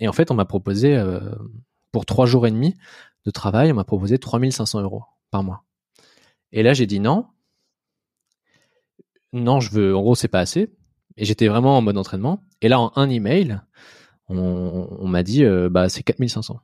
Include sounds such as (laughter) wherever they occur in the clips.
et en fait, on m'a proposé, euh, pour trois jours et demi de travail, on m'a proposé 3500 euros par mois. Et là, j'ai dit non. Non, je veux, en gros, c'est pas assez. Et j'étais vraiment en mode entraînement. Et là, en un email, on, on m'a dit, euh, bah, c'est 4500.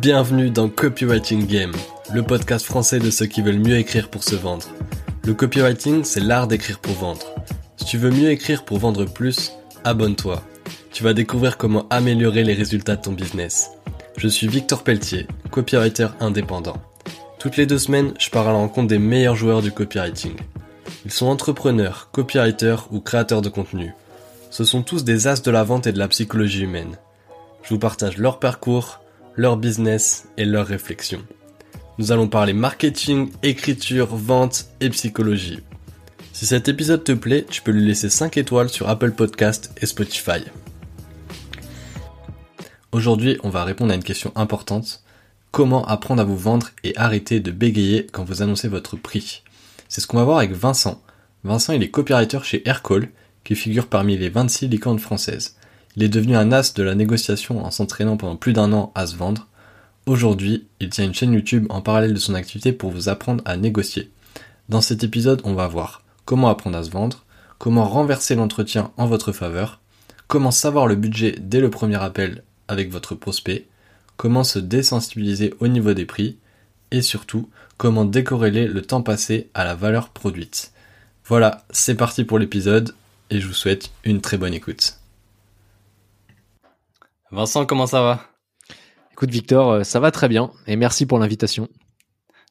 Bienvenue dans Copywriting Game, le podcast français de ceux qui veulent mieux écrire pour se vendre. Le copywriting, c'est l'art d'écrire pour vendre. Si tu veux mieux écrire pour vendre plus, abonne-toi. Tu vas découvrir comment améliorer les résultats de ton business. Je suis Victor Pelletier, copywriter indépendant. Toutes les deux semaines, je pars à la rencontre des meilleurs joueurs du copywriting. Ils sont entrepreneurs, copywriters ou créateurs de contenu. Ce sont tous des as de la vente et de la psychologie humaine. Je vous partage leur parcours, leur business et leurs réflexions. Nous allons parler marketing, écriture, vente et psychologie. Si cet épisode te plaît, tu peux lui laisser 5 étoiles sur Apple Podcast et Spotify. Aujourd'hui, on va répondre à une question importante. Comment apprendre à vous vendre et arrêter de bégayer quand vous annoncez votre prix? C'est ce qu'on va voir avec Vincent. Vincent, il est copywriter chez Aircall, qui figure parmi les 26 licornes françaises. Il est devenu un as de la négociation en s'entraînant pendant plus d'un an à se vendre. Aujourd'hui, il tient une chaîne YouTube en parallèle de son activité pour vous apprendre à négocier. Dans cet épisode, on va voir comment apprendre à se vendre, comment renverser l'entretien en votre faveur, comment savoir le budget dès le premier appel avec votre prospect, comment se désensibiliser au niveau des prix, et surtout, comment décorréler le temps passé à la valeur produite. Voilà, c'est parti pour l'épisode, et je vous souhaite une très bonne écoute. Vincent, comment ça va? Écoute Victor, euh, ça va très bien et merci pour l'invitation.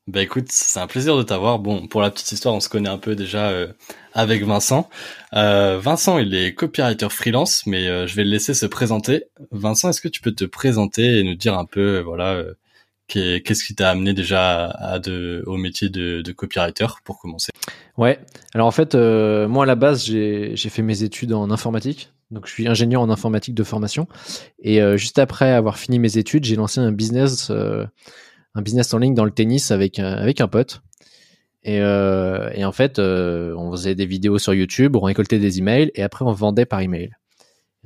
Bah écoute, c'est un plaisir de t'avoir. Bon, pour la petite histoire, on se connaît un peu déjà euh, avec Vincent. Euh, Vincent, il est copywriter freelance, mais je vais le laisser se présenter. Vincent, est-ce que tu peux te présenter et nous dire un peu, voilà, qu'est-ce qui t'a amené déjà à de, au métier de, de, copywriter pour commencer? Ouais. Alors en fait, moi à la base, j'ai fait mes études en informatique, donc, je suis ingénieur en informatique de formation. Et euh, juste après avoir fini mes études, j'ai lancé un business, euh, un business en ligne dans le tennis avec avec un pote. Et, euh, et en fait, on faisait des vidéos sur YouTube, on récoltait des emails et après on vendait par email.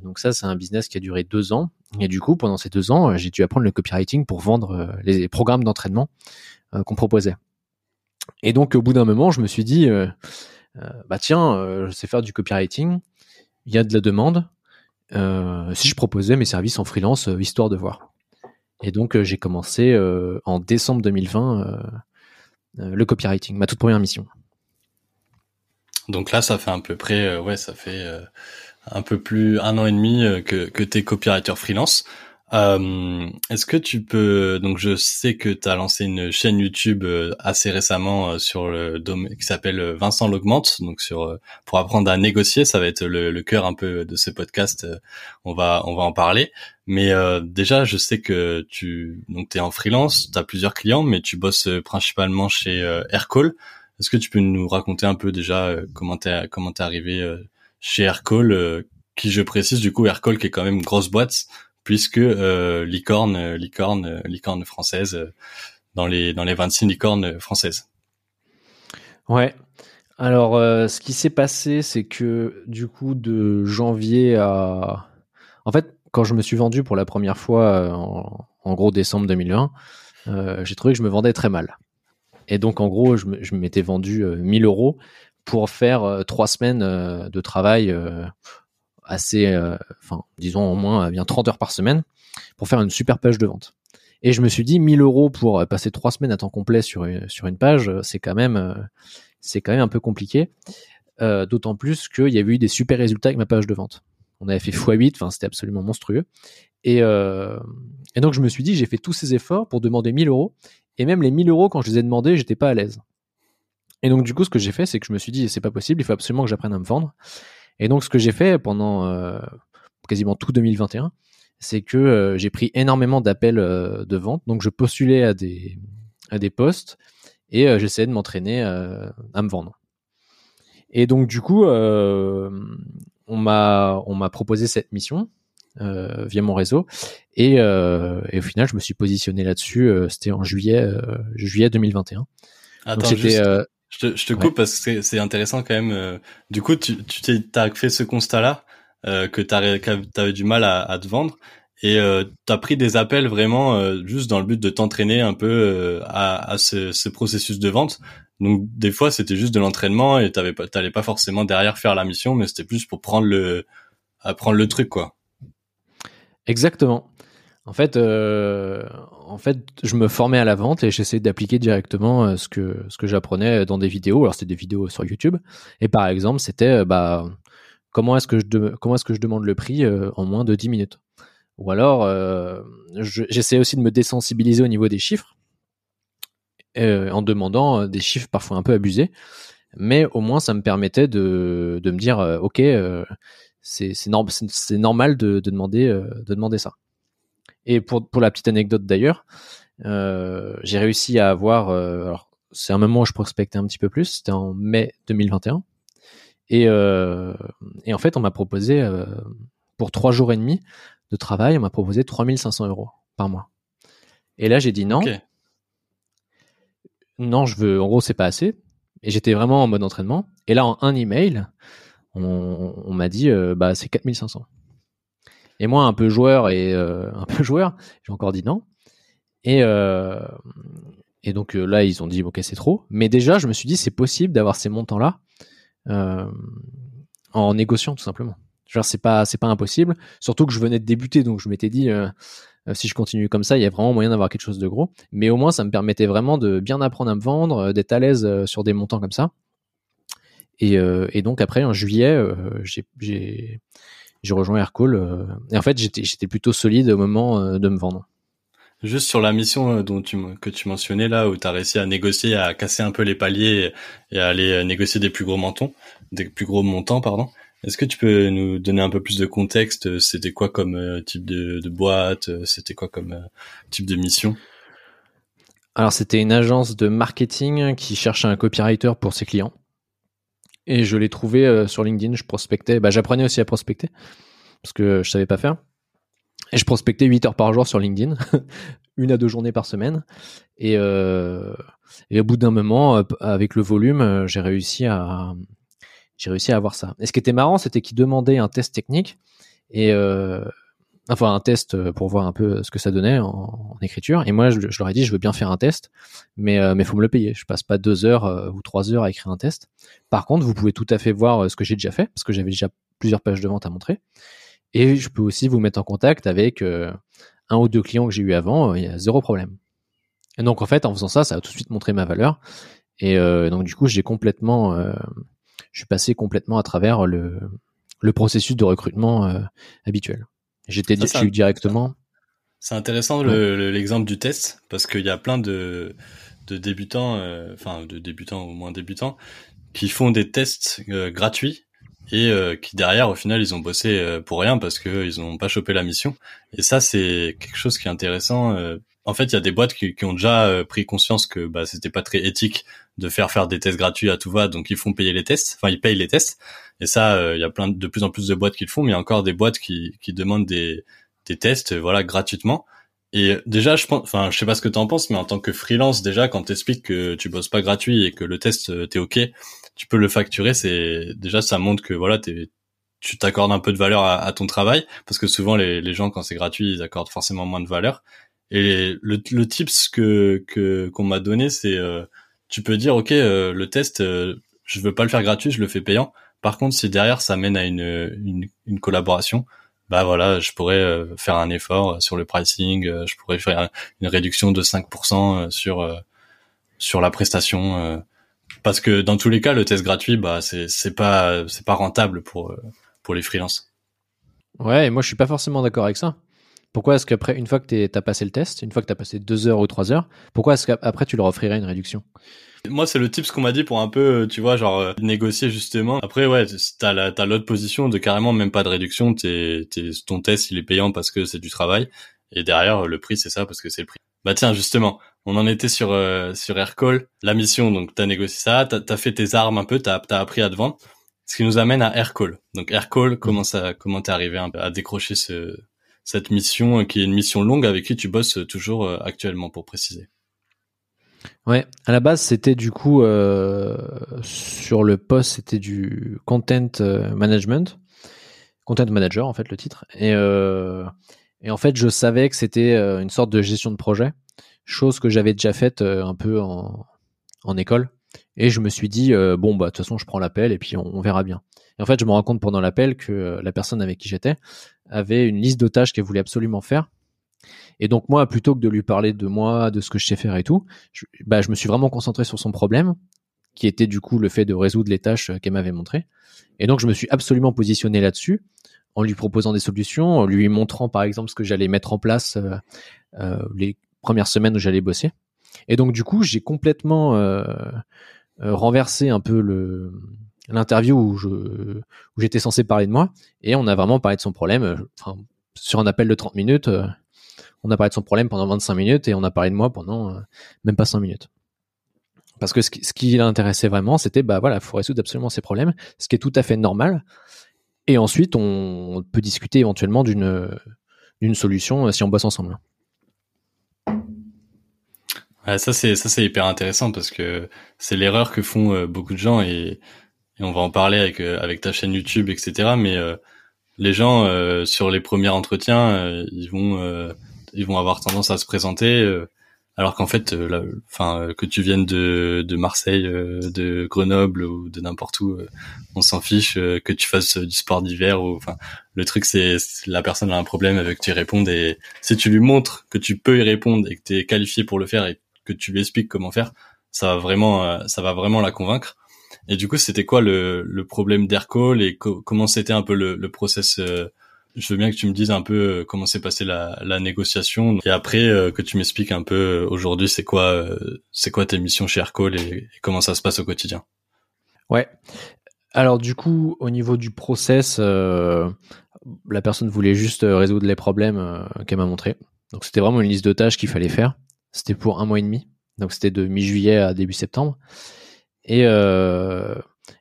Donc ça, c'est un business qui a duré deux ans. Et du coup, pendant ces deux ans, j'ai dû apprendre le copywriting pour vendre les programmes d'entraînement qu'on proposait. Et donc, au bout d'un moment, je me suis dit, bah tiens, je sais faire du copywriting il y a de la demande. Euh, si je proposais mes services en freelance, euh, histoire de voir. Et donc euh, j'ai commencé en décembre 2020 le copywriting, ma toute première mission. Donc là, ça fait à peu près, ouais, ça fait un peu plus un an et demi que, que tu es copywriter freelance. Euh, Est-ce que tu peux donc je sais que tu as lancé une chaîne YouTube euh, assez récemment euh, sur le domaine qui s'appelle euh, Vincent l'augmente donc sur pour apprendre à négocier ça va être le, le cœur un peu de ce podcast on va on va en parler. Mais déjà je sais que tu donc tu es en freelance tu as plusieurs clients mais tu bosses principalement chez Aircall. Est-ce que tu peux nous raconter un peu déjà comment t'es comment t'es arrivé chez Aircall qui je précise du coup Aircall qui est quand même une grosse boîte puisque euh, licorne, euh, licorne, euh, licorne française dans les dans les 26 licornes françaises. Ouais. Alors, ce qui s'est passé, c'est que du coup, de janvier à, en fait, quand je me suis vendu pour la première fois, en, gros décembre 2020, j'ai trouvé que je me vendais très mal. Et donc, en gros, je, m'étais vendu 1000 euros pour faire trois semaines de travail assez, euh, enfin, disons au moins bien 30 heures par semaine pour faire une super page de vente. Et je me suis dit, 1000 euros pour euh, passer trois semaines à temps complet sur, sur une page, euh, c'est quand même, c'est quand même un peu compliqué. D'autant plus qu'il y avait eu des super résultats avec ma page de vente. On avait fait x8, enfin, c'était absolument monstrueux. Et, et donc, je me suis dit, j'ai fait tous ces efforts pour demander 1000 euros. Et même les 1000 euros, quand je les ai demandés, j'étais pas à l'aise. Et donc, du coup, ce que j'ai fait, c'est que je me suis dit, c'est pas possible, il faut absolument que j'apprenne à me vendre. Et donc, ce que j'ai fait pendant euh, quasiment tout 2021, c'est que euh, j'ai pris énormément d'appels euh, de vente. Donc, je postulais à des, à des postes et j'essayais de m'entraîner à me vendre. Et donc, du coup, on m'a on m'a proposé cette mission via mon réseau. Et, et, au final, je me suis positionné là-dessus. C'était en juillet, juillet 2021. Attends, Donc, juste, je te, je te coupe parce que c'est intéressant quand même. Du coup, tu, tu as fait ce constat-là que tu avais du mal à, à te vendre et euh, tu as pris des appels vraiment euh, juste dans le but de t'entraîner un peu euh, à, à ce, ce, processus de vente. Donc des fois c'était juste de l'entraînement et t'avais pas t'allais pas forcément derrière faire la mission, mais c'était plus pour prendre le apprendre le truc quoi. Exactement. En fait, euh, en fait, je me formais à la vente et j'essayais d'appliquer directement euh, ce que ce que j'apprenais dans des vidéos. Alors c'était des vidéos sur YouTube. Et par exemple, c'était bah comment est-ce que je comment est-ce que je demande le prix en moins de 10 minutes? Ou alors, euh, j'essaie aussi de me désensibiliser au niveau des chiffres, euh, en demandant euh, des chiffres parfois un peu abusés, mais au moins ça me permettait de, de me dire, euh, ok, euh, c'est normal de, de demander, de demander ça. Et pour, pour la petite anecdote d'ailleurs, j'ai réussi à avoir, alors c'est un moment où je prospectais un petit peu plus, c'était en mai 2021. Et, euh, et en fait, on m'a proposé euh, pour trois jours et demi de travail, on m'a proposé 3500 euros par mois. Et là, j'ai dit non. Non, je veux, en gros, c'est pas assez. Et j'étais vraiment en mode entraînement. Et là, en un email, on, m'a dit, euh, bah, c'est 4500. Et moi, un peu joueur et euh, (laughs) un peu joueur, j'ai encore dit non. Et, euh, donc là, ils ont dit, ok, c'est trop. Mais déjà, je me suis dit, c'est possible d'avoir ces montants-là en négociant, tout simplement. Genre c'est pas pas impossible. Surtout que je venais de débuter, donc je m'étais dit euh, euh, si je continue comme ça, il y a vraiment moyen d'avoir quelque chose de gros. Mais au moins ça me permettait vraiment de bien apprendre à me vendre, euh, d'être à l'aise sur des montants comme ça. Et donc après en juillet, j'ai j'ai rejoint Aircall. et en fait j'étais plutôt solide au moment de me vendre. Juste sur la mission dont tu, que tu mentionnais là, où tu as réussi à négocier, à casser un peu les paliers et à aller négocier des plus gros montants, des plus gros montants, pardon. Est-ce que tu peux nous donner un peu plus de contexte C'était quoi comme euh, type de, boîte C'était quoi comme euh, type de mission? Alors c'était une agence de marketing qui cherchait un copywriter pour ses clients. Et je l'ai trouvé euh, sur LinkedIn, je prospectais, bah, j'apprenais aussi à prospecter, parce que je savais pas faire. Et je prospectais 8 heures par jour sur LinkedIn, (laughs) une à deux journées par semaine. Et, et au bout d'un moment, avec le volume, j'ai réussi à, j'ai réussi à avoir ça. Et ce qui était marrant, c'était qu'il demandait un test technique et euh, enfin un test euh, pour voir un peu ce que ça donnait en, écriture. Et moi, je, leur ai dit, je veux bien faire un test, mais euh, faut me le payer. Je passe pas deux heures euh, ou trois heures à écrire un test. Par contre, vous pouvez tout à fait voir ce que j'ai déjà fait parce que j'avais déjà plusieurs pages de vente à montrer. Et je peux aussi vous mettre en contact avec un ou deux clients que j'ai eu avant. Il y a zéro problème. Et donc en fait, en faisant ça, ça a tout de suite montré ma valeur. Et donc du coup, j'ai complètement je suis passé complètement à travers le, processus de recrutement euh, habituel. J'étais eu directement. C'est intéressant l'exemple du test parce qu'il y a plein de, de débutants, euh, enfin de débutants ou moins débutants, qui font des tests euh, gratuits et qui derrière au final ils ont bossé pour rien parce que ils ont pas chopé la mission. Et ça c'est quelque chose qui est intéressant en fait, il y a des boîtes qui, ont déjà euh, pris conscience que bah, c'était pas très éthique de faire faire des tests gratuits à tout va, donc ils font payer les tests. Enfin, ils payent les tests. Et ça, euh, il y a plein de, plus en plus de boîtes qui le font, mais il y a encore des boîtes qui, qui demandent des, des tests, voilà, gratuitement. Et déjà, je pense, enfin, je sais pas ce que tu en penses, mais en tant que freelance, déjà, quand t'expliques que tu bosses pas gratuit et que le test euh, t'es ok, tu peux le facturer. C'est déjà, ça montre que voilà, t'es tu t'accordes un peu de valeur à, ton travail parce que souvent les, les gens quand c'est gratuit ils accordent forcément moins de valeur et le, le tips que que qu'on m'a donné, c'est euh, tu peux dire ok euh, le test, euh, je veux pas le faire gratuit, je le fais payant. Par contre, si derrière ça mène à une une, une collaboration, bah voilà, je pourrais faire un effort sur le pricing, je pourrais faire une réduction de 5% sur sur la prestation parce que dans tous les cas le test gratuit bah c'est c'est pas c'est pas rentable pour pour les freelances. Ouais, et moi je suis pas forcément d'accord avec ça. Pourquoi est-ce qu'après, une fois que tu as passé le test, une fois que tu as passé deux heures ou trois heures, pourquoi est-ce qu'après tu leur offrirais une réduction? Moi, c'est le type ce qu'on m'a dit pour un peu, tu vois, genre euh, négocier justement. Après, ouais, t'as t'as l'autre position de carrément même pas de réduction. T'es, t'es, ton test, il est payant parce que c'est du travail. Et derrière, le prix, c'est ça parce que c'est le prix. Bah tiens, justement, on en était sur euh, sur Aircall, la mission. Donc t'as négocié ça, t'as as fait tes armes un peu, t'as as appris à te vendre. ce qui nous amène à Aircall. Donc Aircall, comment ça, comment t'es arrivé à décrocher ce, cette mission qui est une mission longue avec qui tu bosses toujours actuellement pour préciser. Ouais, à la base c'était du coup euh, sur le poste c'était du content euh, management, content manager en fait le titre et euh, et en fait je savais que c'était une sorte de gestion de projet, chose que j'avais déjà faite un peu en, en école et je me suis dit bon bah de toute façon je prends l'appel et puis on, verra bien. Et en fait je me rends compte pendant l'appel que la personne avec qui j'étais avait une liste de tâches qu'elle voulait absolument faire et donc moi, plutôt que de lui parler de moi, de ce que je sais faire et tout, je, bah, je me suis vraiment concentré sur son problème, qui était du coup le fait de résoudre les tâches euh, qu'elle m'avait montrées. Et donc je me suis absolument positionné là-dessus, en lui proposant des solutions, en lui montrant par exemple ce que j'allais mettre en place euh, euh, les premières semaines où j'allais bosser. Et donc du coup, j'ai complètement euh, euh renversé un peu le l'interview où j'étais censé parler de moi et on a vraiment parlé de son problème enfin, sur un appel de 30 minutes on a parlé de son problème pendant 25 minutes et on a parlé de moi pendant euh, même pas 5 minutes. Parce que ce qui, l'intéressait vraiment, c'était bah voilà, faut résoudre absolument ses problèmes, ce qui est tout à fait normal. Et ensuite, on peut discuter éventuellement d'une solution euh, si on bosse ensemble. Ça c'est ça c'est hyper intéressant parce que c'est l'erreur que font euh, beaucoup de gens et, et, on va en parler avec avec ta chaîne YouTube etc. Mais les gens sur les premiers entretiens, ils vont ils vont avoir tendance à se présenter euh, alors qu'en fait euh, enfin euh, que tu viennes de de Marseille de Grenoble ou de n'importe où on s'en fiche que tu fasses du sport d'hiver ou enfin le truc c'est la personne a un problème avec tu y répondes et si tu lui montres que tu peux y répondre et que tu es qualifié pour le faire et que tu lui expliques comment faire ça va vraiment ça va vraiment la convaincre et du coup c'était quoi le, le problème d'Aircall et comment c'était un peu le, le process je veux bien que tu me dises un peu euh, comment s'est passée la, la, négociation et après euh, que tu m'expliques un peu euh, aujourd'hui c'est quoi c'est quoi tes missions chez Aircall et, comment ça se passe au quotidien? Ouais. Alors du coup au niveau du process, la personne voulait juste résoudre les problèmes qu'elle m'a montré. Donc c'était vraiment une liste de tâches qu'il fallait faire. C'était pour un mois et demi. Donc c'était de mi-juillet à début septembre. Et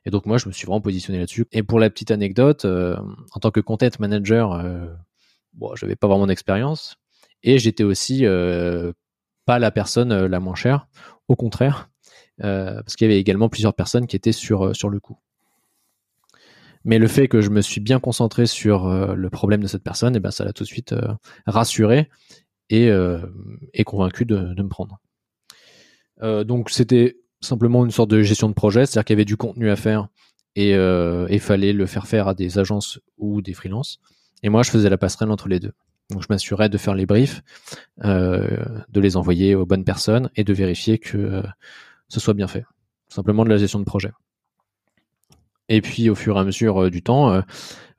et donc moi, je me suis vraiment positionné là-dessus. Et pour la petite anecdote, euh, en tant que content manager, euh, bon, j'avais pas vraiment d'expérience. Et j'étais aussi euh, pas la personne euh, la moins chère, au contraire, euh, parce qu'il y avait également plusieurs personnes qui étaient sur sur le coup. Mais le fait que je me suis bien concentré sur le problème de cette personne, et ben ça l'a tout de suite rassuré et, et convaincu de, de me prendre. donc c'était simplement une sorte de gestion de projet, c'est-à-dire qu'il y avait du contenu à faire et il euh, fallait le faire faire à des agences ou des freelances. Et moi, je faisais la passerelle entre les deux. Donc, je m'assurais de faire les briefs, euh, de les envoyer aux bonnes personnes et de vérifier que euh, ce soit bien fait. Simplement de la gestion de projet. Et puis, au fur et à mesure du temps,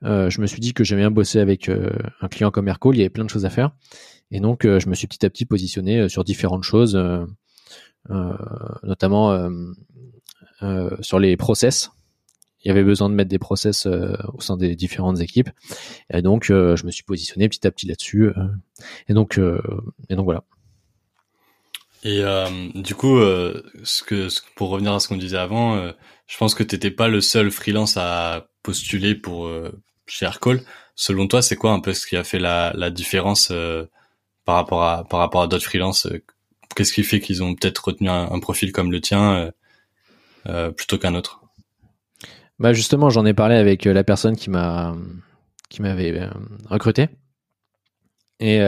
je me suis dit que j'aimais bien bosser avec un client comme Aircall. Il y avait plein de choses à faire. Et donc, je me suis petit à petit positionné sur différentes choses notamment euh, euh, sur les process il y avait besoin de mettre des process au sein des différentes équipes. Et donc, je me suis positionné petit à petit là-dessus. et donc, et donc voilà. Et du coup, pour revenir à ce qu'on disait avant, je pense que tu n'étais pas le seul freelance à postuler pour chez Aircall. Selon toi, c'est quoi un peu ce qui a fait la, la différence par rapport à par rapport à d'autres freelances Qu'est-ce qui fait qu'ils ont peut-être retenu un, profil comme le tien euh, euh, plutôt qu'un autre? Bah justement, j'en ai parlé avec euh, la personne qui m'a qui m'avait recruté. Et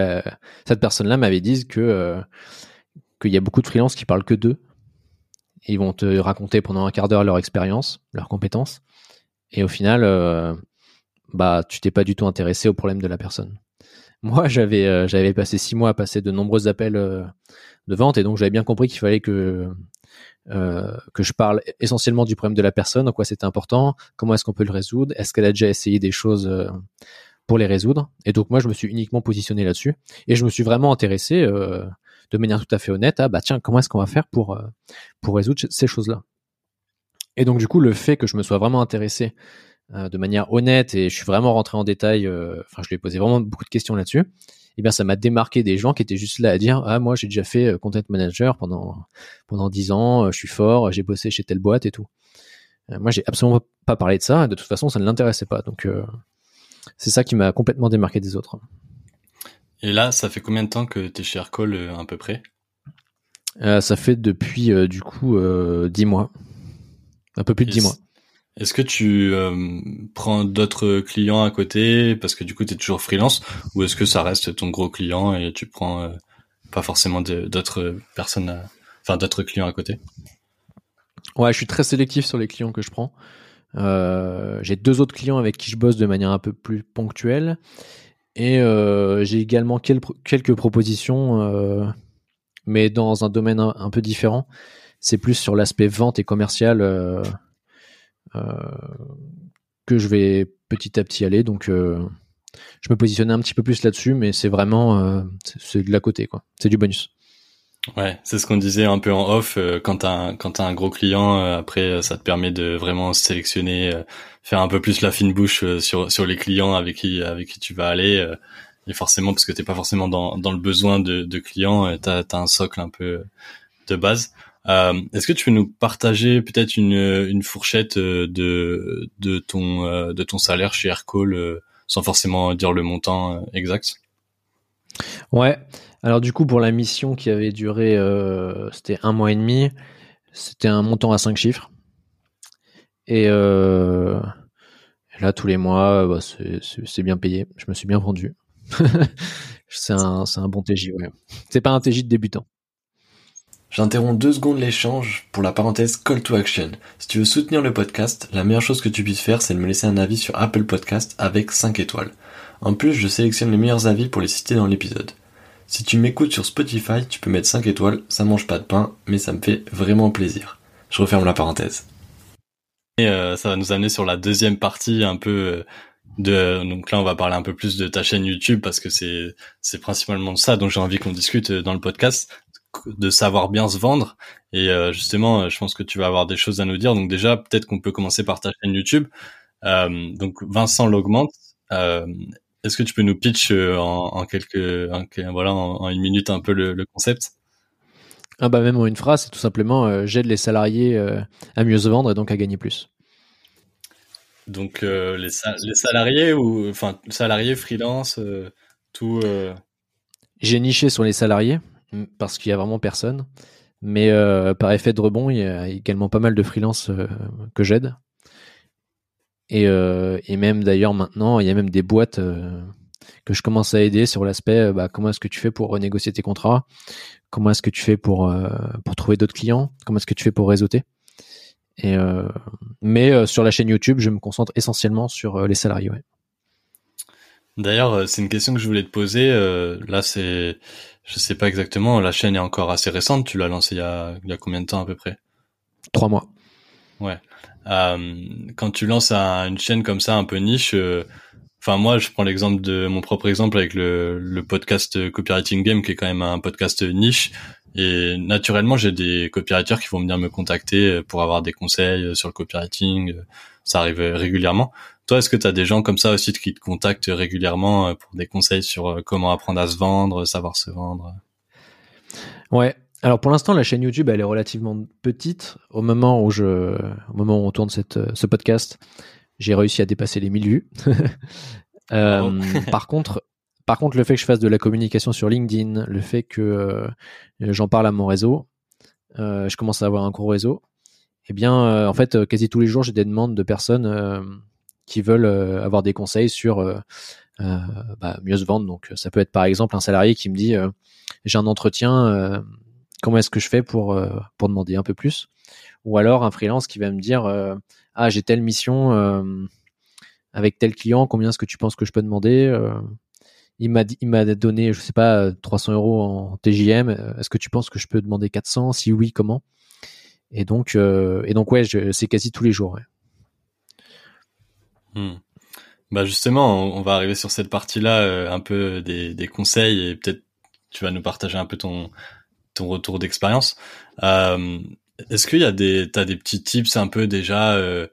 cette personne-là m'avait dit que qu'il y a beaucoup de freelances qui parlent que d'eux. Ils vont te raconter pendant un quart d'heure leur expérience, leurs compétences, et au final, bah tu t'es pas du tout intéressé au problème de la personne. Moi, j'avais j'avais passé six mois à passer de nombreux appels de vente et donc j'avais bien compris qu'il fallait que euh, que je parle essentiellement du problème de la personne, en quoi c'était important, comment est-ce qu'on peut le résoudre, est-ce qu'elle a déjà essayé des choses euh, pour les résoudre. Et donc moi je me suis uniquement positionné là-dessus et je me suis vraiment intéressé euh, de manière tout à fait honnête à bah tiens comment est-ce qu'on va faire pour euh, pour résoudre ces choses-là. Et donc du coup le fait que je me sois vraiment intéressé euh, de manière honnête et je suis vraiment rentré en détail, enfin je lui ai posé vraiment beaucoup de questions là-dessus eh bien ça m'a démarqué des gens qui étaient juste là à dire ah moi j'ai déjà fait euh, content manager pendant pendant dix ans, euh, je suis fort, j'ai bossé chez telle boîte et tout. moi, j'ai absolument pas parlé de ça. Et de toute façon, ça ne l'intéressait pas. Donc, c'est ça qui m'a complètement démarqué des autres. Et là, ça fait combien de temps que tu es chez Aircall à peu près? Ça fait depuis du coup 10 mois. Un peu plus de 10 mois. Est-ce que tu euh, prends d'autres clients à côté parce que du coup tu es toujours freelance ou est-ce que ça reste ton gros client et tu prends euh, pas forcément d'autres personnes, enfin d'autres clients à côté? Ouais, je suis très sélectif sur les clients que je prends. Euh, j'ai deux autres clients avec qui je bosse de manière un peu plus ponctuelle et j'ai également quelques propositions, mais dans un domaine un peu différent. C'est plus sur l'aspect vente et commercial que je vais petit à petit aller. Donc, euh, je me positionnais un petit peu plus là-dessus, mais c'est vraiment euh, c'est de la côté, quoi. C'est du bonus. Ouais, c'est ce qu'on disait un peu en off. quand t'as un, quand as un gros client, après ça te permet de vraiment sélectionner, faire un peu plus la fine bouche sur sur les clients avec qui avec qui tu vas aller. et forcément, parce que t'es pas forcément dans dans le besoin de, de clients, t'as as un socle un peu de base. Euh, est-ce que tu peux nous partager peut-être une, fourchette euh, de, de, ton, euh, de ton salaire chez Aircall sans forcément dire le montant exact? Ouais. Alors du coup, pour la mission qui avait duré, un mois et demi, c'était un montant à cinq chiffres. Et, là, tous les mois, bah, c'est bien payé. Je me suis bien vendu. (laughs) c'est un, bon TJ. C'est pas un TJ de débutant. J'interromps deux secondes l'échange pour la parenthèse Call to Action. Si tu veux soutenir le podcast, la meilleure chose que tu puisses faire, c'est de me laisser un avis sur Apple Podcast avec 5 étoiles. En plus, je sélectionne les meilleurs avis pour les citer dans l'épisode. Si tu m'écoutes sur Spotify, tu peux mettre 5 étoiles, ça mange pas de pain, mais ça me fait vraiment plaisir. Je referme la parenthèse. Et euh, ça va nous amener sur la deuxième partie un peu euh, de donc là on va parler un peu plus de ta chaîne YouTube parce que c'est c'est principalement de ça dont j'ai envie qu'on discute euh, dans le podcast de savoir bien se vendre. Et euh, justement, euh, je pense que tu vas avoir des choses à nous dire. Donc déjà, peut-être qu'on peut commencer par ta chaîne YouTube. Euh, donc Vincent l'augmente. Est-ce que tu peux nous pitch en, quelques, voilà, en, une minute un peu le, concept? Ah bah même en une phrase, c'est tout simplement j'aide les salariés à mieux se vendre et donc à gagner plus. Donc les, les, salariés ou enfin salariés freelance tout. J'ai niché sur les salariés parce qu'il y a vraiment personne. Mais euh, par effet de rebond, il y a également pas mal de freelance euh, que j'aide. Et, euh, et, même d'ailleurs maintenant, il y a même des boîtes que je commence à aider sur l'aspect bah, comment est-ce que tu fais pour renégocier tes contrats, comment est-ce que tu fais pour, pour trouver d'autres clients, comment est-ce que tu fais pour réseauter? Mais sur la chaîne YouTube, je me concentre essentiellement sur les salariés. D'ailleurs, c'est une question que je voulais te poser. là, c'est je sais pas exactement. La chaîne est encore assez récente. Tu l'as lancée il y a, il y a combien de temps à peu près? Trois mois. Ouais. Euh, quand tu lances une chaîne comme ça, un peu niche, euh, enfin moi, je prends l'exemple de mon propre exemple avec le, le podcast Copywriting Game, qui est quand même un podcast niche. Et naturellement, j'ai des copywriters qui vont venir me contacter pour avoir des conseils sur le copywriting. Ça arrive régulièrement. Toi, est-ce que tu as des gens comme ça aussi qui te contactent régulièrement euh, pour des conseils sur euh, comment apprendre à se vendre, savoir se vendre? Ouais. Alors pour l'instant, la chaîne YouTube, elle est relativement petite. Au moment où je, au moment où on tourne cette, ce podcast, j'ai réussi à dépasser les 1000 vues. (laughs) euh, (laughs) par contre, par contre, le fait que je fasse de la communication sur LinkedIn, le fait que euh, j'en parle à mon réseau, euh, je commence à avoir un gros réseau. Eh bien, en fait, quasi tous les jours, j'ai des demandes de personnes qui veulent euh, avoir des conseils sur euh, euh, bah, mieux se vendre. Donc ça peut être par exemple un salarié qui me dit j'ai un entretien, comment est-ce que je fais pour, pour demander un peu plus? Ou alors un freelance qui va me dire ah j'ai telle mission avec tel client, combien est-ce que tu penses que je peux demander il m'a il m'a donné je sais pas 300 euros en TJM est-ce que tu penses que je peux demander 400 si oui comment? Et donc et donc ouais c'est quasi tous les jours. Hmm. Bah justement, on, va arriver sur cette partie-là, euh, un peu des, des conseils et peut-être tu vas nous partager un peu ton ton retour d'expérience. Euh, Est-ce qu'il y a des t'as des petits tips un peu déjà euh,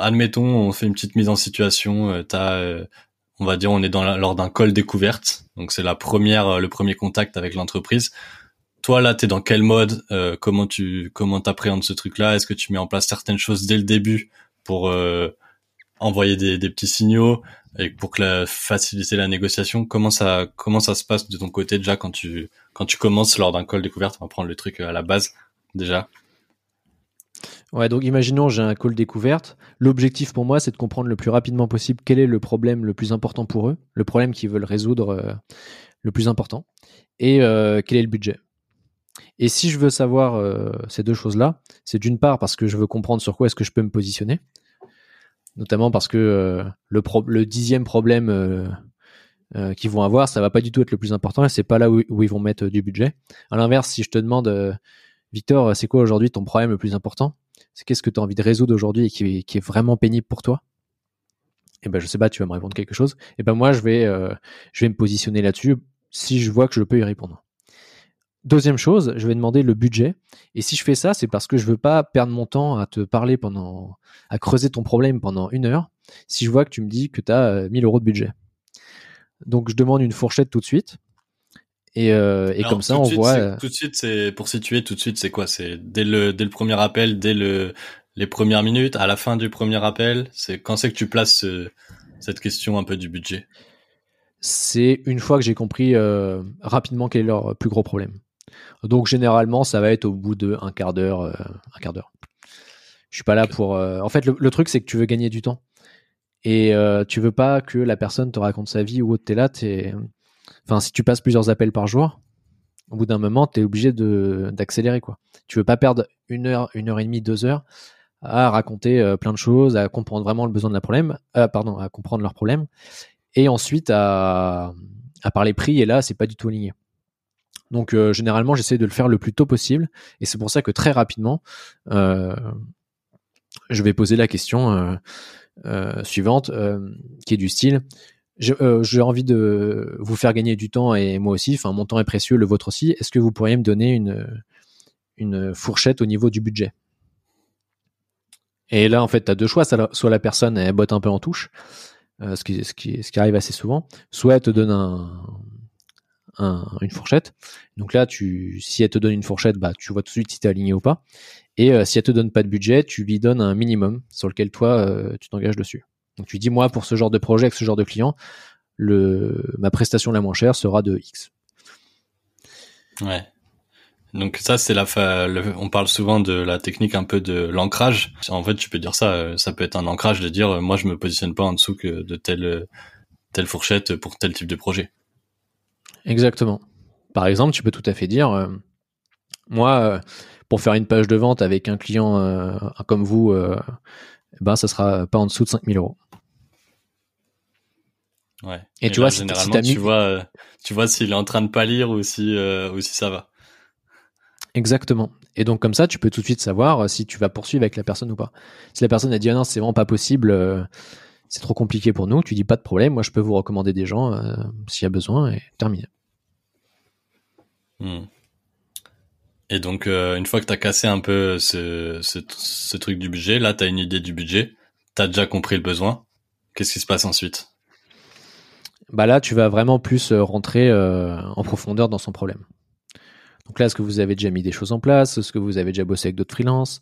Admettons, on fait une petite mise en situation. Euh, t'as, euh, on va dire, on est dans lors d'un call découverte, donc c'est la première, le premier contact avec l'entreprise. toi là, t'es dans quel mode euh, Comment tu comment t'appréhendes ce truc-là? Est-ce que tu mets en place certaines choses dès le début pour euh, envoyer des, petits signaux et pour faciliter la négociation Comment ça comment ça se passe de ton côté déjà quand tu quand tu commences lors d'un call découverte? On va prendre le truc à la base déjà. Ouais, donc imaginons j'ai un call découverte. L'objectif pour moi, c'est de comprendre le plus rapidement possible quel est le problème le plus important pour eux, le problème qu'ils veulent résoudre euh, le plus important, et euh, quel est le budget. Et si je veux savoir euh, ces deux choses-là, c'est d'une part parce que je veux comprendre sur quoi est-ce que je peux me positionner, notamment parce que le, le, dixième problème qu'ils vont avoir, ça va pas du tout être le plus important et c'est pas là où, ils vont mettre du budget. À l'inverse, si je te demande, Victor, c'est quoi aujourd'hui ton problème le plus important? C'est qu'est-ce que tu as envie de résoudre aujourd'hui et qui, est vraiment pénible pour toi? Et eh ben je sais pas, tu vas me répondre quelque chose. Et eh ben moi je vais euh, je vais me positionner là-dessus si je vois que je peux y répondre. Deuxième chose, je vais demander le budget. Et si je fais ça, c'est parce que je veux pas perdre mon temps à te parler pendant, à creuser ton problème pendant une heure. Si je vois que tu me dis que tu as 1000 euros de budget. Donc je demande une fourchette tout de suite. Et, euh, et comme ça, on voit. Euh, tout de suite, c'est pour situer. Tout de suite, c'est quoi? C'est dès le dès le premier appel, dès le les premières minutes, à la fin du premier appel. C'est quand c'est que tu places cette question un peu du budget? C'est une fois que j'ai compris euh, rapidement quel est leur plus gros problème. Donc généralement, ça va être au bout de un quart d'heure, euh, un quart d'heure. Je suis pas là pour. Euh, en fait, le, le truc c'est que tu veux gagner du temps et tu veux pas que la personne te raconte sa vie ou autre. T'es là, t'es Enfin, si tu passes plusieurs appels par jour, au bout d'un moment, tu es obligé de d'accélérer quoi. Tu veux pas perdre une heure, une heure et demie, deux heures à raconter euh, plein de choses, à comprendre vraiment le besoin de la problème, euh, pardon, à comprendre leur problème, et ensuite à, à parler prix. Et là, c'est pas du tout aligné. Donc euh, généralement, j'essaie de le faire le plus tôt possible, et c'est pour ça que très rapidement, euh, je vais poser la question suivante, qui est du style euh, j'ai envie de vous faire gagner du temps et moi aussi, enfin mon temps est précieux, le vôtre aussi. Est-ce que vous pourriez me donner une, une fourchette au niveau du budget? Et là, en fait, tu as deux choix. Soit la personne, elle botte un peu en touche, euh, ce, qui, ce, qui, ce qui arrive assez souvent, soit elle te donne un, un, une fourchette. Donc là, tu, si elle te donne une fourchette, bah, tu vois tout de suite si tu es aligné ou pas. Et euh, si elle te donne pas de budget, tu lui donnes un minimum sur lequel toi, tu t'engages dessus. Donc tu dis moi pour ce genre de projet avec ce genre de client, le ma prestation la moins chère sera de X. Ouais. Donc ça c'est la on parle souvent de la technique un peu de l'ancrage. En fait, tu peux dire ça euh, ça peut être un ancrage de dire euh, moi je me positionne pas en dessous que de telle telle fourchette pour tel type de projet. Exactement. Par exemple, tu peux tout à fait dire euh, moi pour faire une page de vente avec un client comme vous eh ben ça sera pas en dessous de 5000 euros. Ouais. Et, tu vois, généralement, tu vois, euh, tu vois s'il est en train de pas lire ou si, euh, ou si ça va. Exactement. Et donc comme ça, tu peux tout de suite savoir euh, si tu vas poursuivre avec la personne ou pas. Si la personne a dit ah non, c'est vraiment pas possible, c'est trop compliqué pour nous, tu dis pas de problème, moi je peux vous recommander des gens s'il y a besoin et terminé. Hmm. Et donc une fois que tu as cassé un peu ce, ce, ce truc du budget, là tu as une idée du budget, tu as déjà compris le besoin. Qu'est-ce qui se passe ensuite? Bah là, tu vas vraiment plus euh, rentrer euh, en profondeur dans son problème. Donc là, est-ce que vous avez déjà mis des choses en place? Est-ce que vous avez déjà bossé avec d'autres freelances?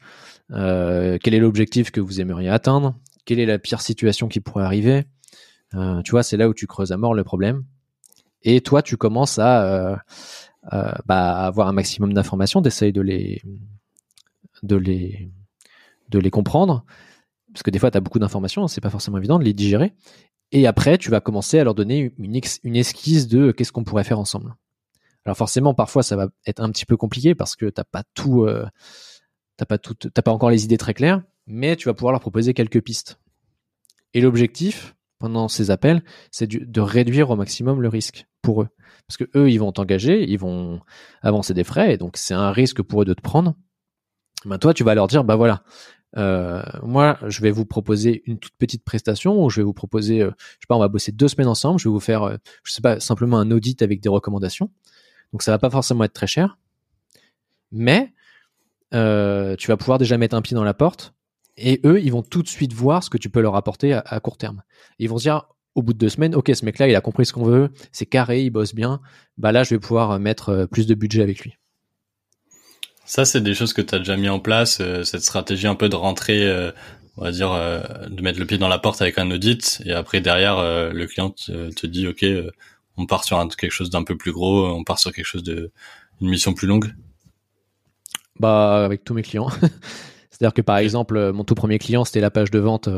Euh, Quel est l'objectif que vous aimeriez atteindre? Quelle est la pire situation qui pourrait arriver? Tu vois, c'est là où tu creuses à mort le problème. Et toi, tu commences à, bah, avoir un maximum d'informations, d'essayer de les, comprendre parce que des fois, tu as beaucoup d'informations, c'est pas forcément évident de les digérer. Et après, tu vas commencer à leur donner une, esquisse de qu'est-ce qu'on pourrait faire ensemble. Alors forcément, parfois, ça va être un petit peu compliqué parce que t'as pas tout, euh, pas tout, t'as pas encore les idées très claires, mais tu vas pouvoir leur proposer quelques pistes. Et l'objectif pendant ces appels, c'est de réduire au maximum le risque pour eux, parce que eux, ils vont t'engager, ils vont avancer des frais, et donc c'est un risque pour eux de te prendre. Ben toi, tu vas leur dire, bah voilà, euh, moi, je vais vous proposer une toute petite prestation où je vais vous proposer, euh, je sais pas, on va bosser deux semaines ensemble. Je vais vous faire, euh, je sais pas, simplement un audit avec des recommandations. Donc, ça va pas forcément être très cher, mais tu vas pouvoir déjà mettre un pied dans la porte. Et eux, ils vont tout de suite voir ce que tu peux leur apporter à, court terme. ils vont se dire, au bout de deux semaines, ok, ce mec-là, il a compris ce qu'on veut, c'est carré, il bosse bien. Bah là, je vais pouvoir mettre plus de budget avec lui. Ça, c'est des choses que tu as déjà mis en place, euh, cette stratégie un peu de rentrer, euh, on va dire, euh, de mettre le pied dans la porte avec un audit, et après derrière, le client te, dit, ok, on part sur quelque chose d'un peu plus gros, on part sur quelque chose de une mission plus longue. Bah, avec tous mes clients. (laughs) C'est-à-dire que par exemple, mon tout premier client, c'était la page de vente.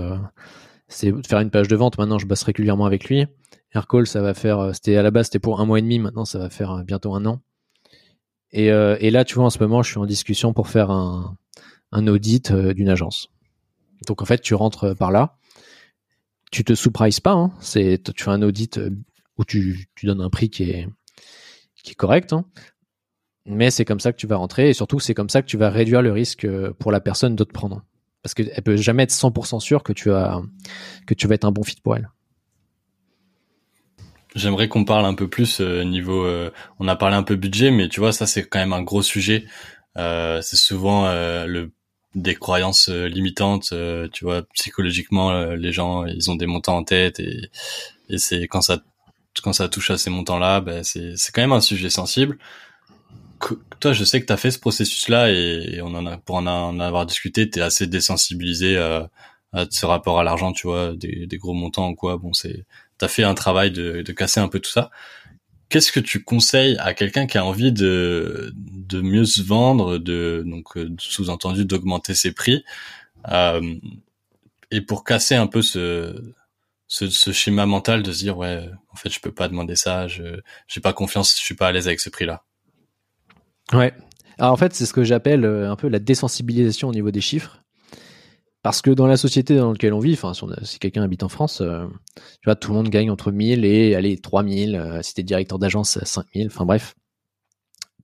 c'est faire une page de vente. Maintenant, je bosse régulièrement avec lui. Aircall, ça va faire. C'était à la base, c'était pour un mois et demi. Maintenant, ça va faire bientôt un an. Euh, et, là, tu vois, en ce moment, je suis en discussion pour faire un, audit euh, d'une agence. Donc en fait, tu rentres par là, tu te sous pas, hein. c'est tu fais un audit euh, où tu, donnes un prix qui est qui est correct, hein. Mais c'est comme ça que tu vas rentrer et surtout c'est comme ça que tu vas réduire le risque pour la personne de te prendre, parce qu'elle peut jamais être 100% sûre que tu as que tu vas être un bon fit pour elle. J'aimerais qu'on parle un peu plus euh, niveau. Euh, on a parlé un peu budget, mais tu vois, ça c'est quand même un gros sujet. Euh, c'est souvent le des croyances limitantes. tu vois, psychologiquement, les gens ils ont des montants en tête et, et c'est quand ça quand ça touche à ces montants-là, ben c'est c'est quand même un sujet sensible. Toi, je sais que tu as fait ce processus-là et, pour en, avoir discuté, tu es assez désensibilisé à, à ce rapport à l'argent, tu vois, des, gros montants ou quoi. Bon, c'est tu as fait un travail de, casser un peu tout ça. Qu'est-ce que tu conseilles à quelqu'un qui a envie de, mieux se vendre, de donc euh, sous-entendu d'augmenter ses prix, euh, et pour casser un peu ce, ce, schéma mental de se dire ouais en fait je peux pas demander ça, je j'ai pas confiance, je suis pas à l'aise avec ce prix-là? Ouais. Alors en fait c'est ce que j'appelle euh, un peu la désensibilisation au niveau des chiffres. Parce que dans la société dans laquelle on vit, si, quelqu'un habite en France, euh, tu vois, tout le monde gagne entre 1000 et allez, 3000, euh, si t'es directeur d'agence, 5000, enfin bref.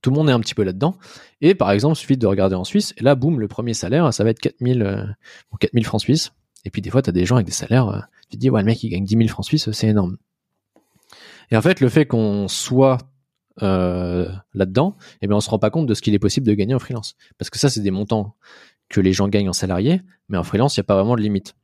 Tout le monde est un petit peu là-dedans. Et par exemple, il suffit de regarder en Suisse, et là, boum, le premier salaire, ça va être 4000, euh, 4000 francs suisses. Et puis des fois, tu as des gens avec des salaires, euh, tu te dis, ouais, le mec, il gagne 10 000 francs suisses, c'est énorme. Et en fait, le fait qu'on soit euh, là-dedans, eh bien, on se rend pas compte de ce qu'il est possible de gagner en freelance. Parce que ça, c'est des montants que les gens gagnent en salarié, mais en freelance, il n'y a pas vraiment de limite.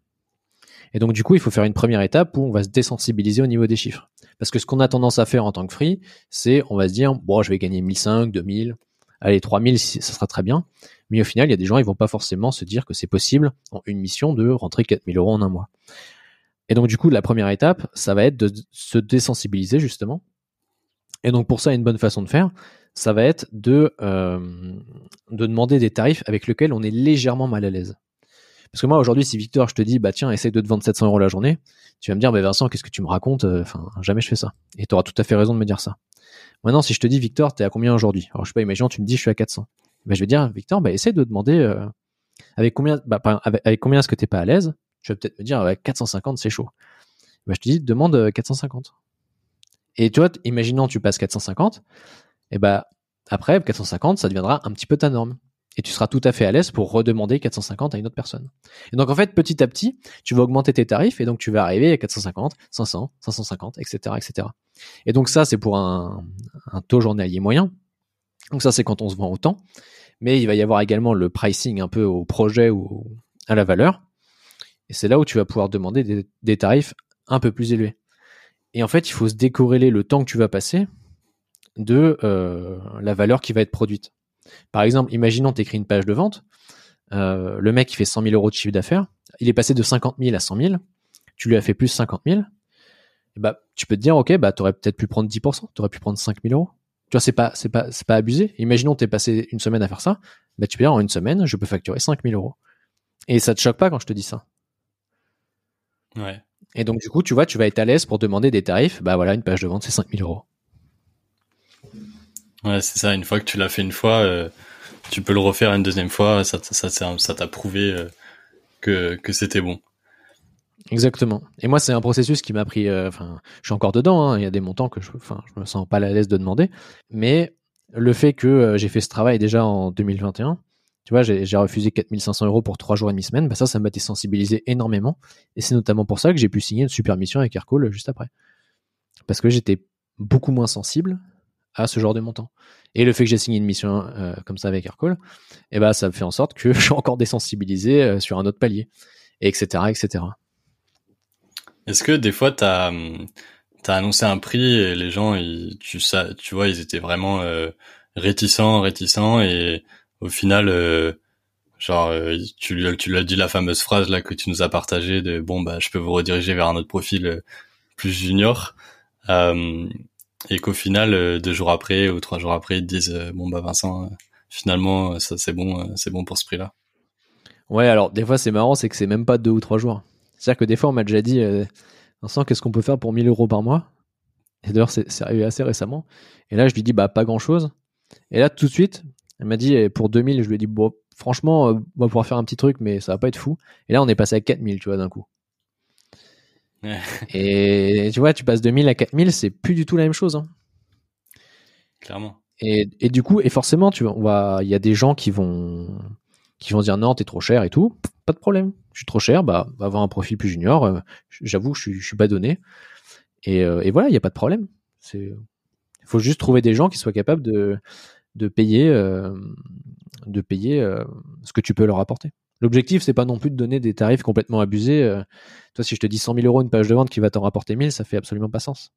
Et donc, du coup, il faut faire une première étape où on va se désensibiliser au niveau des chiffres. Parce que ce qu'on a tendance à faire en tant que free, c'est on va se dire, bon, je vais gagner 1500, 2000, allez, 3000, ça sera très bien. Mais au final, il y a des gens, ils vont pas forcément se dire que c'est possible en une mission de rentrer 4000 euros en un mois. Et donc, du coup, la première étape, ça va être de se désensibiliser, justement. Et donc, pour ça, une bonne façon de faire, ça va être de, euh, de demander des tarifs avec lesquels on est légèrement mal à l'aise. Parce que moi, aujourd'hui, si Victor, je te dis, bah tiens, essaye de te vendre 700 euros la journée, tu vas me dire, bah Vincent, qu'est-ce que tu me racontes Enfin, jamais je fais ça. Et tu auras tout à fait raison de me dire ça. Maintenant, si je te dis, Victor, t'es à combien aujourd'hui? Alors, je sais pas, imaginons, tu me dis, je suis à 400. Bah, je vais dire, Victor, bah essaye de demander euh, avec combien, bah, avec, combien est-ce que t'es pas à l'aise? Tu vas peut-être me dire, avec 450, c'est chaud. Je te dis, demande 450. Et tu vois, imaginons, tu passes 450 et bah après 450, ça deviendra un petit peu ta norme. Et tu seras tout à fait à l'aise pour redemander 450 à une autre personne. Et donc en fait, petit à petit, tu vas augmenter tes tarifs et donc tu vas arriver à 450, 500, 550, etc., etc. Et donc ça, c'est pour un, taux journalier moyen. Donc ça, c'est quand on se vend autant. Mais il va y avoir également le pricing un peu au projet ou à la valeur. Et c'est là où tu vas pouvoir demander des tarifs un peu plus élevés. Et en fait, il faut se décorréler le temps que tu vas passer de euh, la valeur qui va être produite. Par exemple, imaginons tu écris une page de vente, euh, le mec il fait 100 000 euros de chiffre d'affaires, il est passé de 50 000 à 100 000, tu lui as fait plus 50 000, et bah, tu peux te dire, ok, bah, tu aurais peut-être pu prendre 10%, tu aurais pu prendre 5 000 euros. Tu vois, c'est pas, c'est pas, abusé. Imaginons tu es passé une semaine à faire ça, bah, tu peux dire, en une semaine, je peux facturer 5 000 euros. Et ça te choque pas quand je te dis ça? Ouais. Et donc, du coup, tu vois, tu vas être à l'aise pour demander des tarifs. Bah voilà, une page de vente, c'est 5 000 euros. Ouais, c'est ça. Une fois que tu l'as fait une fois, euh, tu peux le refaire une deuxième fois. Ça, ça, ça, t'a prouvé euh, que, que c'était bon. Exactement. Et moi, c'est un processus qui m'a pris. Euh, enfin, je suis encore dedans. Hein. Il y a des montants que je, enfin, je me sens pas à l'aise de demander. Mais le fait que j'ai fait ce travail déjà en 2021, tu vois, j'ai refusé 4500 euros pour trois jours et demi semaine. Bah ça, ça m'a désensibilisé énormément. Et c'est notamment pour ça que j'ai pu signer une super mission avec Aircall juste après. Parce que j'étais beaucoup moins sensible à ce genre de montant. Et le fait que j'ai signé une mission euh, comme ça avec Aircall, eh ben, ça fait en sorte que (laughs) je suis encore désensibilisé euh, sur un autre palier, etc., etc. Est-ce que des fois, tu as, as, annoncé un prix et les gens, ils, tu, ça, tu vois, ils étaient vraiment euh, réticents, réticents et au final, genre tu, tu l'as dit la fameuse phrase là que tu nous as partagée de bon bah je peux vous rediriger vers un autre profil plus junior. et qu'au final, deux jours après ou trois jours après, ils te disent bon bah Vincent, finalement ça c'est bon, c'est bon pour ce prix-là. Ouais, alors des fois c'est marrant, c'est que c'est même pas deux ou trois jours. C'est-à-dire que des fois on m'a déjà dit, euh, Vincent, qu'est-ce qu'on peut faire pour 1000 euros par mois? Et d'ailleurs c'est arrivé assez récemment. Et là je lui dis, bah pas grand-chose. Et là tout de suite, elle m'a dit, eh, pour 2000, je lui ai dit, bon, franchement, euh, on va pouvoir faire un petit truc, mais ça va pas être fou. Et là on est passé à 4000, tu vois, d'un coup. Et tu vois, tu passes de 1000 à 4000, c'est plus du tout la même chose. Hein. Clairement. Et, et, du coup, et forcément, tu vois, il y a des gens qui vont, qui vont dire non, t'es trop cher et tout. Pas de problème. Je suis trop cher, bah, va avoir un profil plus junior. Euh, j'avoue, je je suis pas donné. Et, euh, et voilà, il n'y a pas de problème. C'est, il faut juste trouver des gens qui soient capables de, de payer, euh, de payer ce que tu peux leur apporter. L'objectif, c'est pas non plus de donner des tarifs complètement abusés. toi, si je te dis 100 000 euros une page de vente qui va t'en rapporter 1000, ça fait absolument pas sens.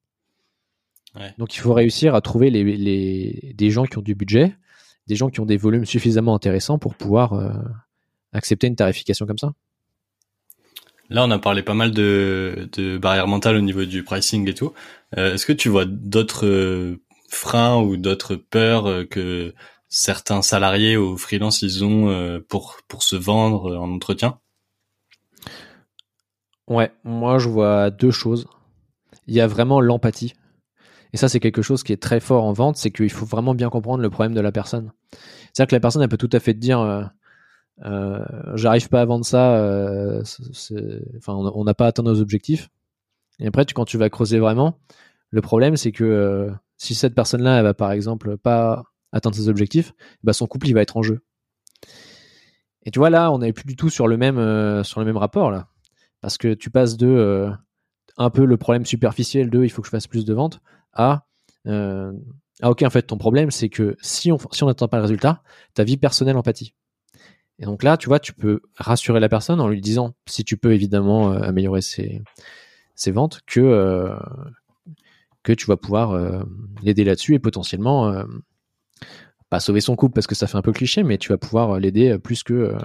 Ouais. Donc, il faut réussir à trouver les, les, des gens qui ont du budget, des gens qui ont des volumes suffisamment intéressants pour pouvoir euh, accepter une tarification comme ça. Là, on a parlé pas mal de, de barrières mentales au niveau du pricing et tout. Euh, est-ce que tu vois d'autres euh, freins ou d'autres peurs que certains salariés ou freelance ils ont pour pour se vendre en entretien? Ouais, moi je vois deux choses. Il y a vraiment l'empathie. Et ça, c'est quelque chose qui est très fort en vente, c'est qu'il faut vraiment bien comprendre le problème de la personne. C'est-à-dire que la personne, elle peut tout à fait te dire, euh, euh, j'arrive pas à vendre ça, euh, enfin, on n'a pas atteint nos objectifs. Et après, quand tu vas creuser vraiment, le problème, c'est que euh, si cette personne-là, elle va par exemple pas atteindre ses objectifs, bah, son couple, il va être en jeu. Et tu vois, là, on n'est plus du tout sur le même, euh, sur le même rapport, là. Parce que tu passes de un peu le problème superficiel de il faut que je fasse plus de ventes à euh, ah ok en fait ton problème c'est que si on si n'atteint pas le résultat ta vie personnelle empathie et donc là tu vois tu peux rassurer la personne en lui disant si tu peux évidemment euh, améliorer ses, ventes que euh, que tu vas pouvoir euh, l'aider là-dessus et potentiellement pas sauver son couple parce que ça fait un peu cliché mais tu vas pouvoir l'aider plus que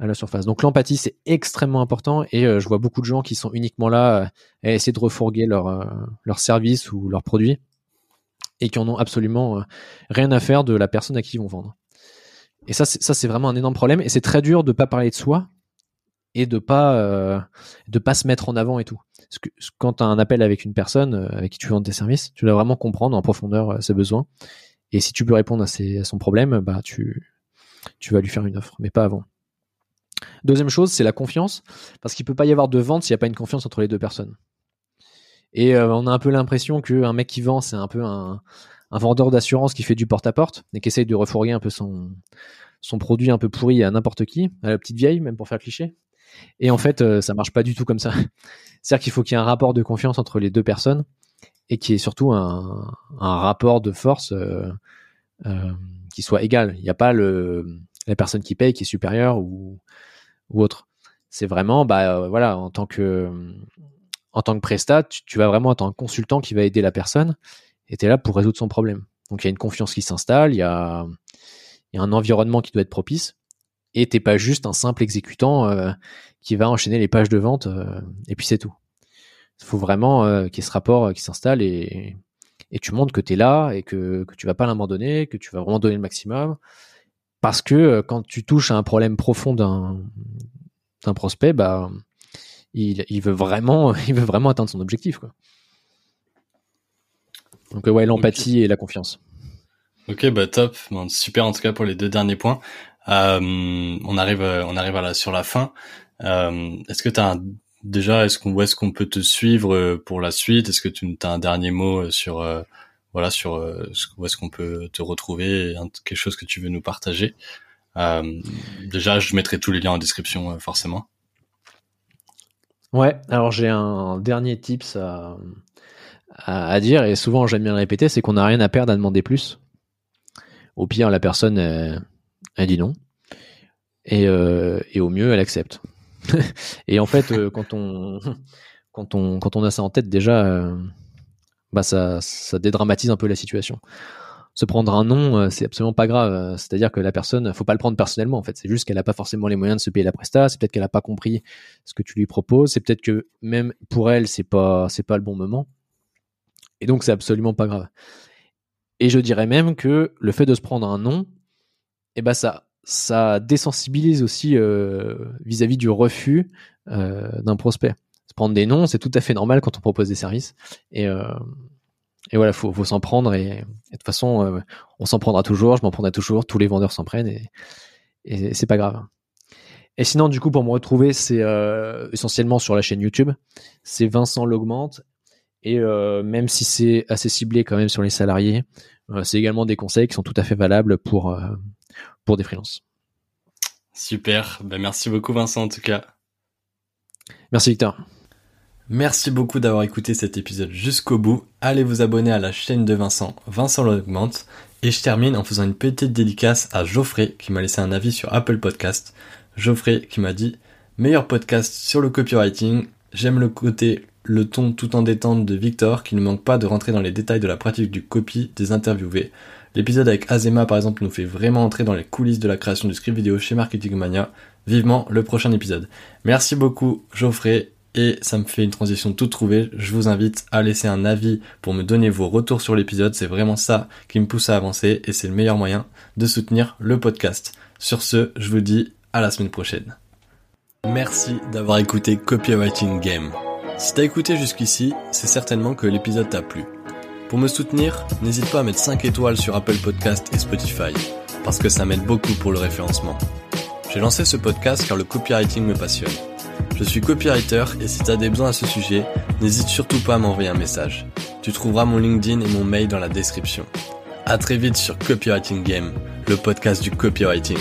à la surface. Donc l'empathie, c'est extrêmement important et euh, je vois beaucoup de gens qui sont uniquement là euh, à essayer de refourguer leur, euh, leur service ou leur produit et qui en ont absolument rien à faire de la personne à qui ils vont vendre. Et ça, c'est vraiment un énorme problème et c'est très dur de pas parler de soi et de pas de pas se mettre en avant et tout. Quand tu as un appel avec une personne avec qui tu vends tes services, tu dois vraiment comprendre en profondeur ses besoins et si tu peux répondre à, son problème, bah tu vas lui faire une offre, mais pas avant. Deuxième chose, c'est la confiance, parce qu'il peut pas y avoir de vente s'il n'y a pas une confiance entre les deux personnes. Et euh, on a un peu l'impression qu'un mec qui vend, c'est un peu un, vendeur d'assurance qui fait du porte-à-porte et qui essaye de refourguer un peu son, son produit un peu pourri à n'importe qui, à la petite vieille, même pour faire cliché. Et en fait, euh, ça marche pas du tout comme ça. (laughs) C'est-à-dire qu'il faut qu'il y ait un rapport de confiance entre les deux personnes et qu'il y ait surtout un, rapport de force euh, qui soit égal. Il n'y a pas la personne qui paye qui est supérieure ou, autre. C'est vraiment, bah euh, voilà, en tant que en tant que prestat, tu, vas vraiment être un consultant qui va aider la personne et tu es là pour résoudre son problème. Donc il y a une confiance qui s'installe, il y a un environnement qui doit être propice et t'es pas juste un simple exécutant euh, qui va enchaîner les pages de vente euh, et puis c'est tout. Il faut vraiment qu'il y ait ce rapport qui s'installe et, et tu montres que tu es là et que, que tu vas pas l'abandonner, que tu vas vraiment donner le maximum parce que euh, quand tu touches à un problème profond d'un prospect, bah il, il, veut vraiment (laughs) il veut vraiment atteindre son objectif quoi. Donc ouais, l'empathie et la confiance. Ok, bah top, super en tout cas pour les deux derniers points. Euh, on arrive, on arrive à la, sur la fin. Euh, est-ce que tu as déjà, est-ce qu'on, où est-ce qu'on peut te suivre pour la suite? Est-ce que tu as un dernier mot sur voilà sur euh, où est-ce qu'on peut te retrouver, quelque chose que tu veux nous partager? Euh, déjà, je mettrai tous les liens en description euh, forcément. Ouais, alors j'ai un dernier tips à, à, dire et souvent j'aime bien le répéter, c'est qu'on n'a rien à perdre à demander plus. Au pire, la personne elle, dit non et, et, au mieux elle accepte. (laughs) et en fait, quand on (laughs) quand on quand on a ça en tête déjà bah ça, ça dédramatise un peu la situation. se prendre un nom, c'est absolument pas grave. C'est-à-dire que la personne, faut pas le prendre personnellement. En fait, c'est juste qu'elle a pas forcément les moyens de se payer la presta. C'est peut-être qu'elle a pas compris ce que tu lui proposes. C'est peut-être que même pour elle, c'est pas c'est pas le bon moment. Et donc, c'est absolument pas grave. Et je dirais même que le fait de se prendre un nom, eh ben ça ça désensibilise aussi vis-à-vis du refus d'un prospect se prendre des noms, c'est tout à fait normal quand on propose des services. Et, euh, et voilà, faut, faut s'en prendre. Et, de toute façon, euh, on s'en prendra toujours, je m'en prendrai toujours, tous les vendeurs s'en prennent et, et c'est pas grave. Et sinon, du coup, pour me retrouver, c'est euh, essentiellement sur la chaîne YouTube. C'est Vincent l'augmente. Et euh, même si c'est assez ciblé quand même sur les salariés, euh, c'est également des conseils qui sont tout à fait valables pour, euh, pour des freelances. Super. Ben, merci beaucoup, Vincent, en tout cas. Merci, Victor. Merci beaucoup d'avoir écouté cet épisode jusqu'au bout. Allez vous abonner à la chaîne de Vincent, Vincent l'augmente. Et je termine en faisant une petite dédicace à Geoffrey qui m'a laissé un avis sur Apple Podcast. Geoffrey qui m'a dit meilleur podcast sur le copywriting. J'aime le côté, le ton tout en détente de Victor qui ne manque pas de rentrer dans les détails de la pratique du copy des interviewés. L'épisode avec Azema par exemple nous fait vraiment entrer dans les coulisses de la création du script vidéo chez Marketing Mania. Vivement le prochain épisode. Merci beaucoup Geoffrey et ça me fait une transition toute trouvée. Je vous invite à laisser un avis pour me donner vos retours sur l'épisode. C'est vraiment ça qui me pousse à avancer et c'est le meilleur moyen de soutenir le podcast. Sur ce, je vous dis à la semaine prochaine. Merci d'avoir écouté Copywriting Game. Si t'as écouté jusqu'ici, c'est certainement que l'épisode t'a plu. Pour me soutenir, n'hésite pas à mettre 5 étoiles sur Apple Podcast et Spotify, parce que ça m'aide beaucoup pour le référencement. J'ai lancé ce podcast car le copywriting me passionne. Je suis copywriter et si tu as des besoins à ce sujet, n'hésite surtout pas à m'envoyer un message. Tu trouveras mon LinkedIn et mon mail dans la description. À très vite sur Copywriting Game, le podcast du copywriting.